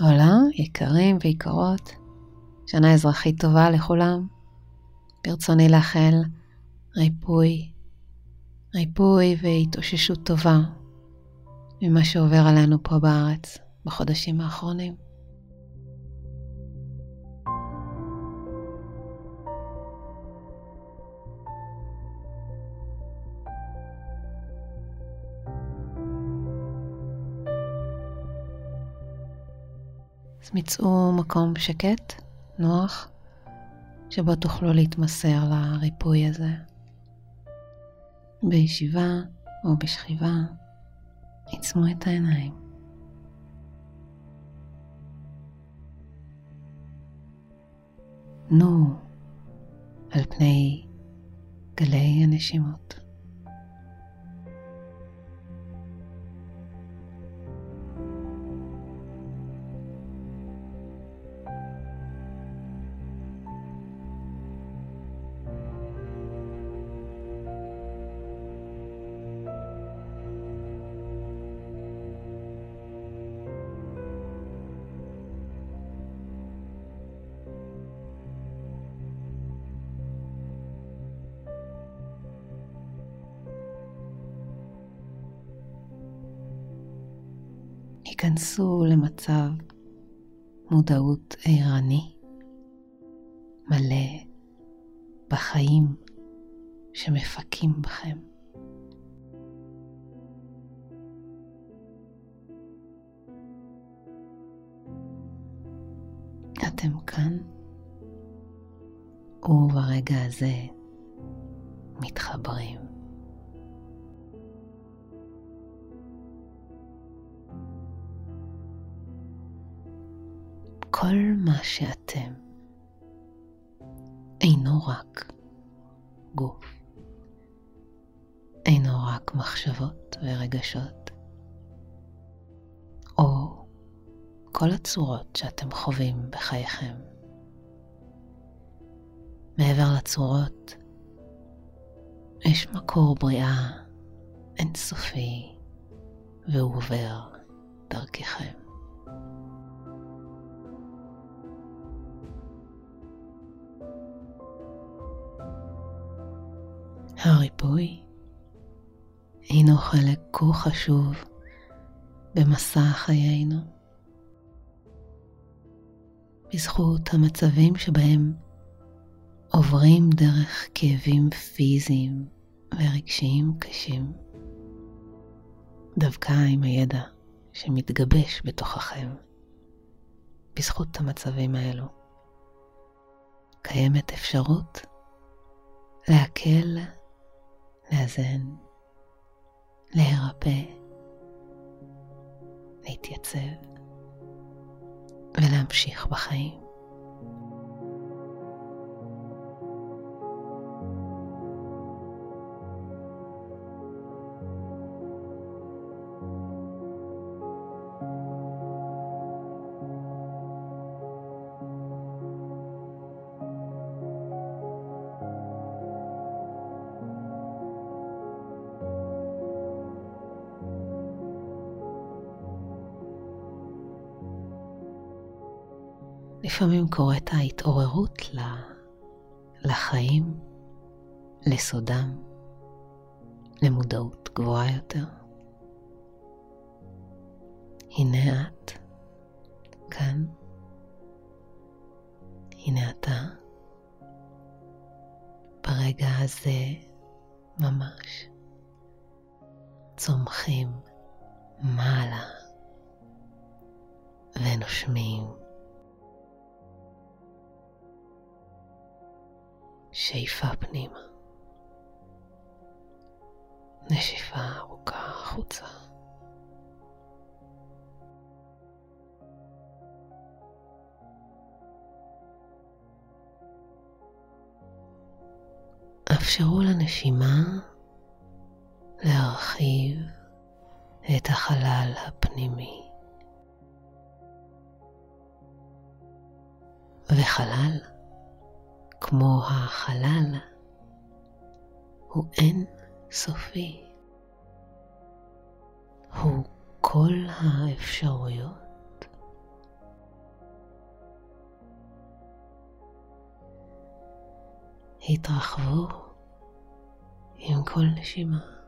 עולם, יקרים ויקרות, שנה אזרחית טובה לכולם. ברצוני לאחל ריפוי, ריפוי והתאוששות טובה ממה שעובר עלינו פה בארץ בחודשים האחרונים. אז מצאו מקום שקט, נוח, שבו תוכלו להתמסר לריפוי הזה. בישיבה או בשכיבה, עיצמו את העיניים. נו על פני גלי הנשימות. היכנסו למצב מודעות ערני, מלא בחיים שמפקים בכם. אתם כאן, וברגע הזה מתחברים. כל מה שאתם אינו רק גוף, אינו רק מחשבות ורגשות, או כל הצורות שאתם חווים בחייכם. מעבר לצורות, יש מקור בריאה אינסופי והוא עובר דרככם. הריפוי הינו חלק כה חשוב במסע חיינו. בזכות המצבים שבהם עוברים דרך כאבים פיזיים ורגשיים קשים, דווקא עם הידע שמתגבש בתוככם, בזכות המצבים האלו, קיימת אפשרות להקל לאזן, להירפא, להתייצב ולהמשיך בחיים. לפעמים קורית ההתעוררות לחיים, לסודם, למודעות גבוהה יותר. הנה את כאן, הנה אתה, ברגע הזה ממש צומחים מעלה ונושמים. שאיפה פנימה. נשיפה ארוכה החוצה. אפשרו לנשימה להרחיב את החלל הפנימי. וחלל כמו החלל, הוא אין סופי. הוא כל האפשרויות. התרחבו עם כל נשימה.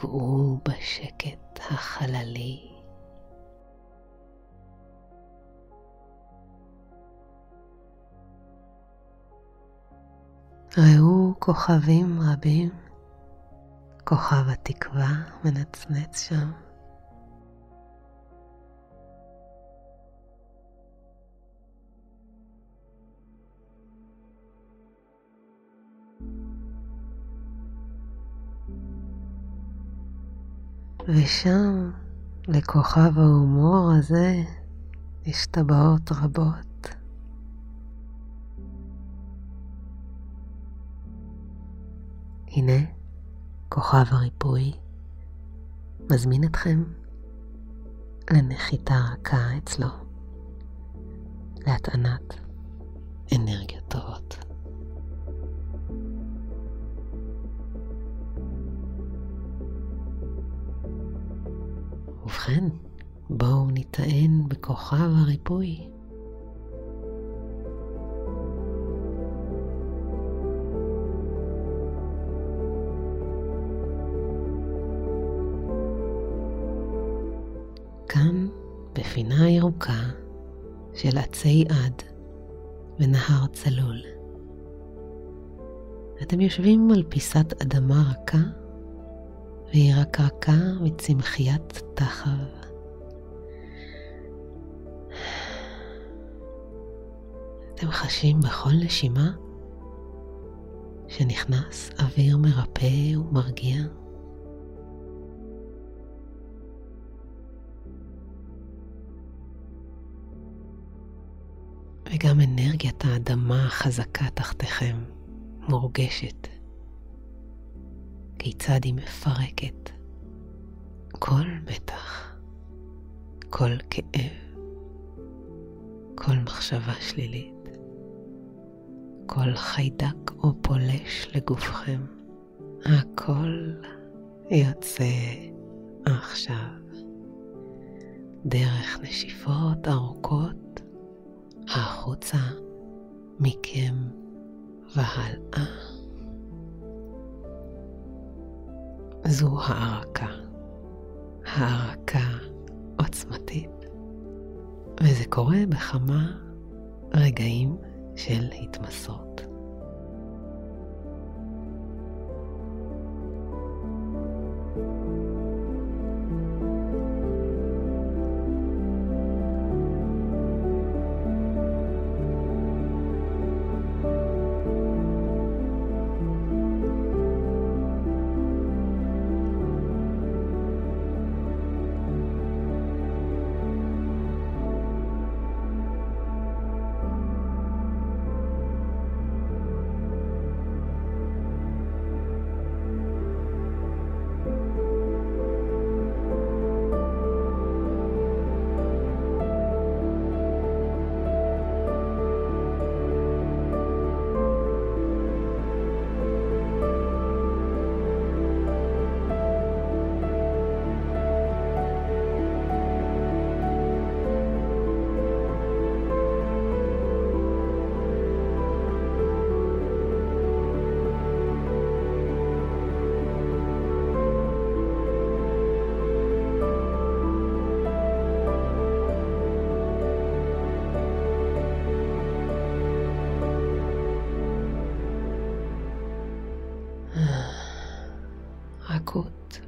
געו בשקט החללי. ראו כוכבים רבים, כוכב התקווה מנצנץ שם. ושם, לכוכב ההומור הזה, יש טבעות רבות. הנה, כוכב הריפוי מזמין אתכם לנחיתה רכה אצלו, להטענת ובכן, בואו ניטען בכוכב הריפוי. כאן, בפינה ירוקה של עצי עד ונהר צלול. אתם יושבים על פיסת אדמה רכה והיא רק רכה מצמחיית תחר. אתם חשים בכל נשימה שנכנס אוויר מרפא ומרגיע. וגם אנרגיית האדמה החזקה תחתיכם מורגשת. כיצד היא מפרקת כל מתח, כל כאב, כל מחשבה שלילית, כל חיידק או פולש לגופכם. הכל יוצא עכשיו דרך נשיפות ארוכות החוצה מכם והלאה. זו הערקה, הערקה עוצמתית, וזה קורה בכמה רגעים של התמסרות.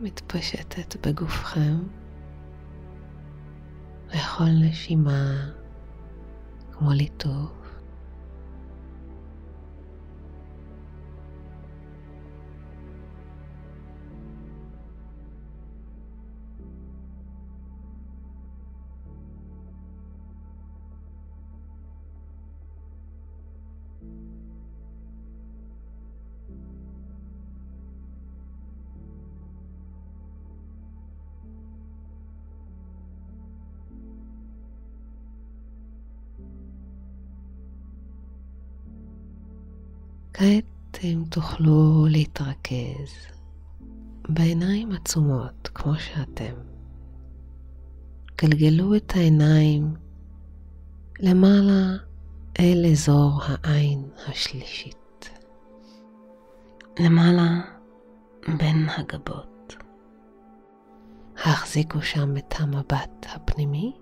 מתפשטת בגופכם, לכל נשימה כמו ליטוף. כעת אם תוכלו להתרכז בעיניים עצומות כמו שאתם. גלגלו את העיניים למעלה אל אזור העין השלישית. למעלה בין הגבות. החזיקו שם את המבט הפנימי,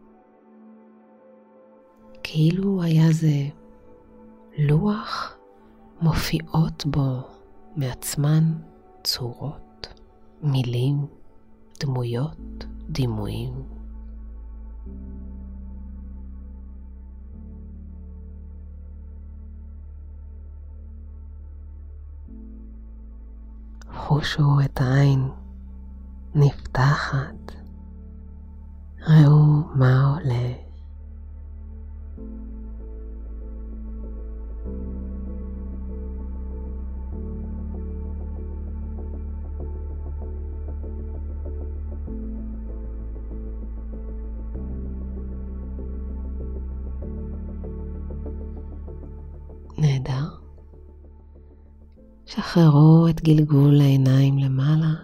כאילו היה זה לוח מופיעות בו מעצמן צורות, מילים, דמויות, דימויים. חושו את העין נפתחת, ראו מה עולה. שחררו את גלגול העיניים למעלה.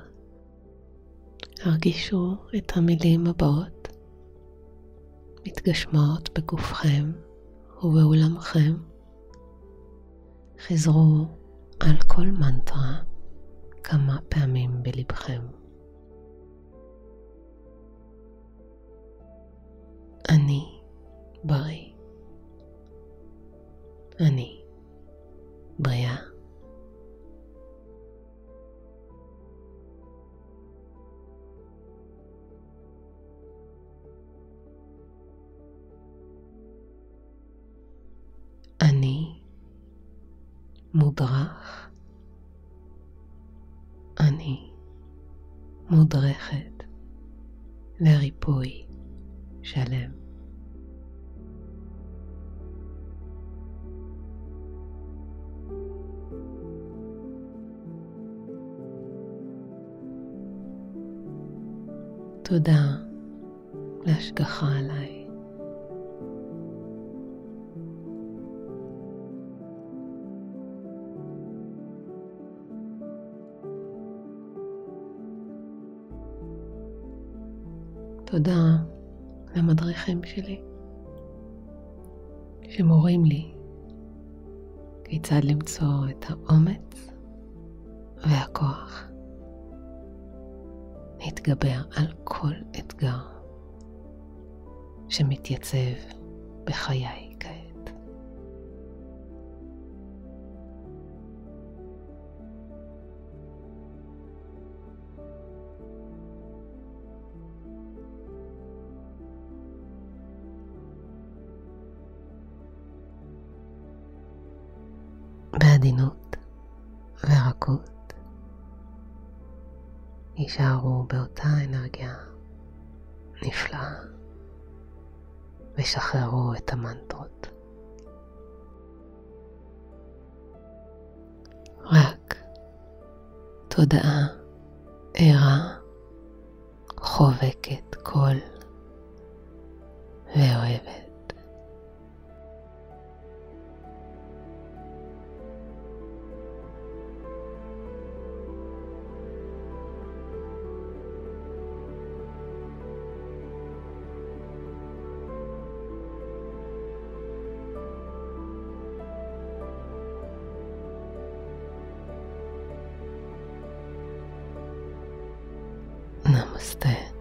הרגישו את המילים הבאות מתגשמות בגופכם ובעולמכם. חזרו על כל מנטרה כמה פעמים בלבכם. אני בריא. אני בריאה. מודרך. אני מודרכת לריפוי שלם. תודה להשגחה עליי. תודה למדריכים שלי, שמורים לי כיצד למצוא את האומץ והכוח להתגבר על כל אתגר שמתייצב בחיי בעדינות ורכות יישארו באותה אנרגיה נפלאה ושחררו את המנטרות. רק תודעה ערה, חובקת קול ואוהבת. Namaste.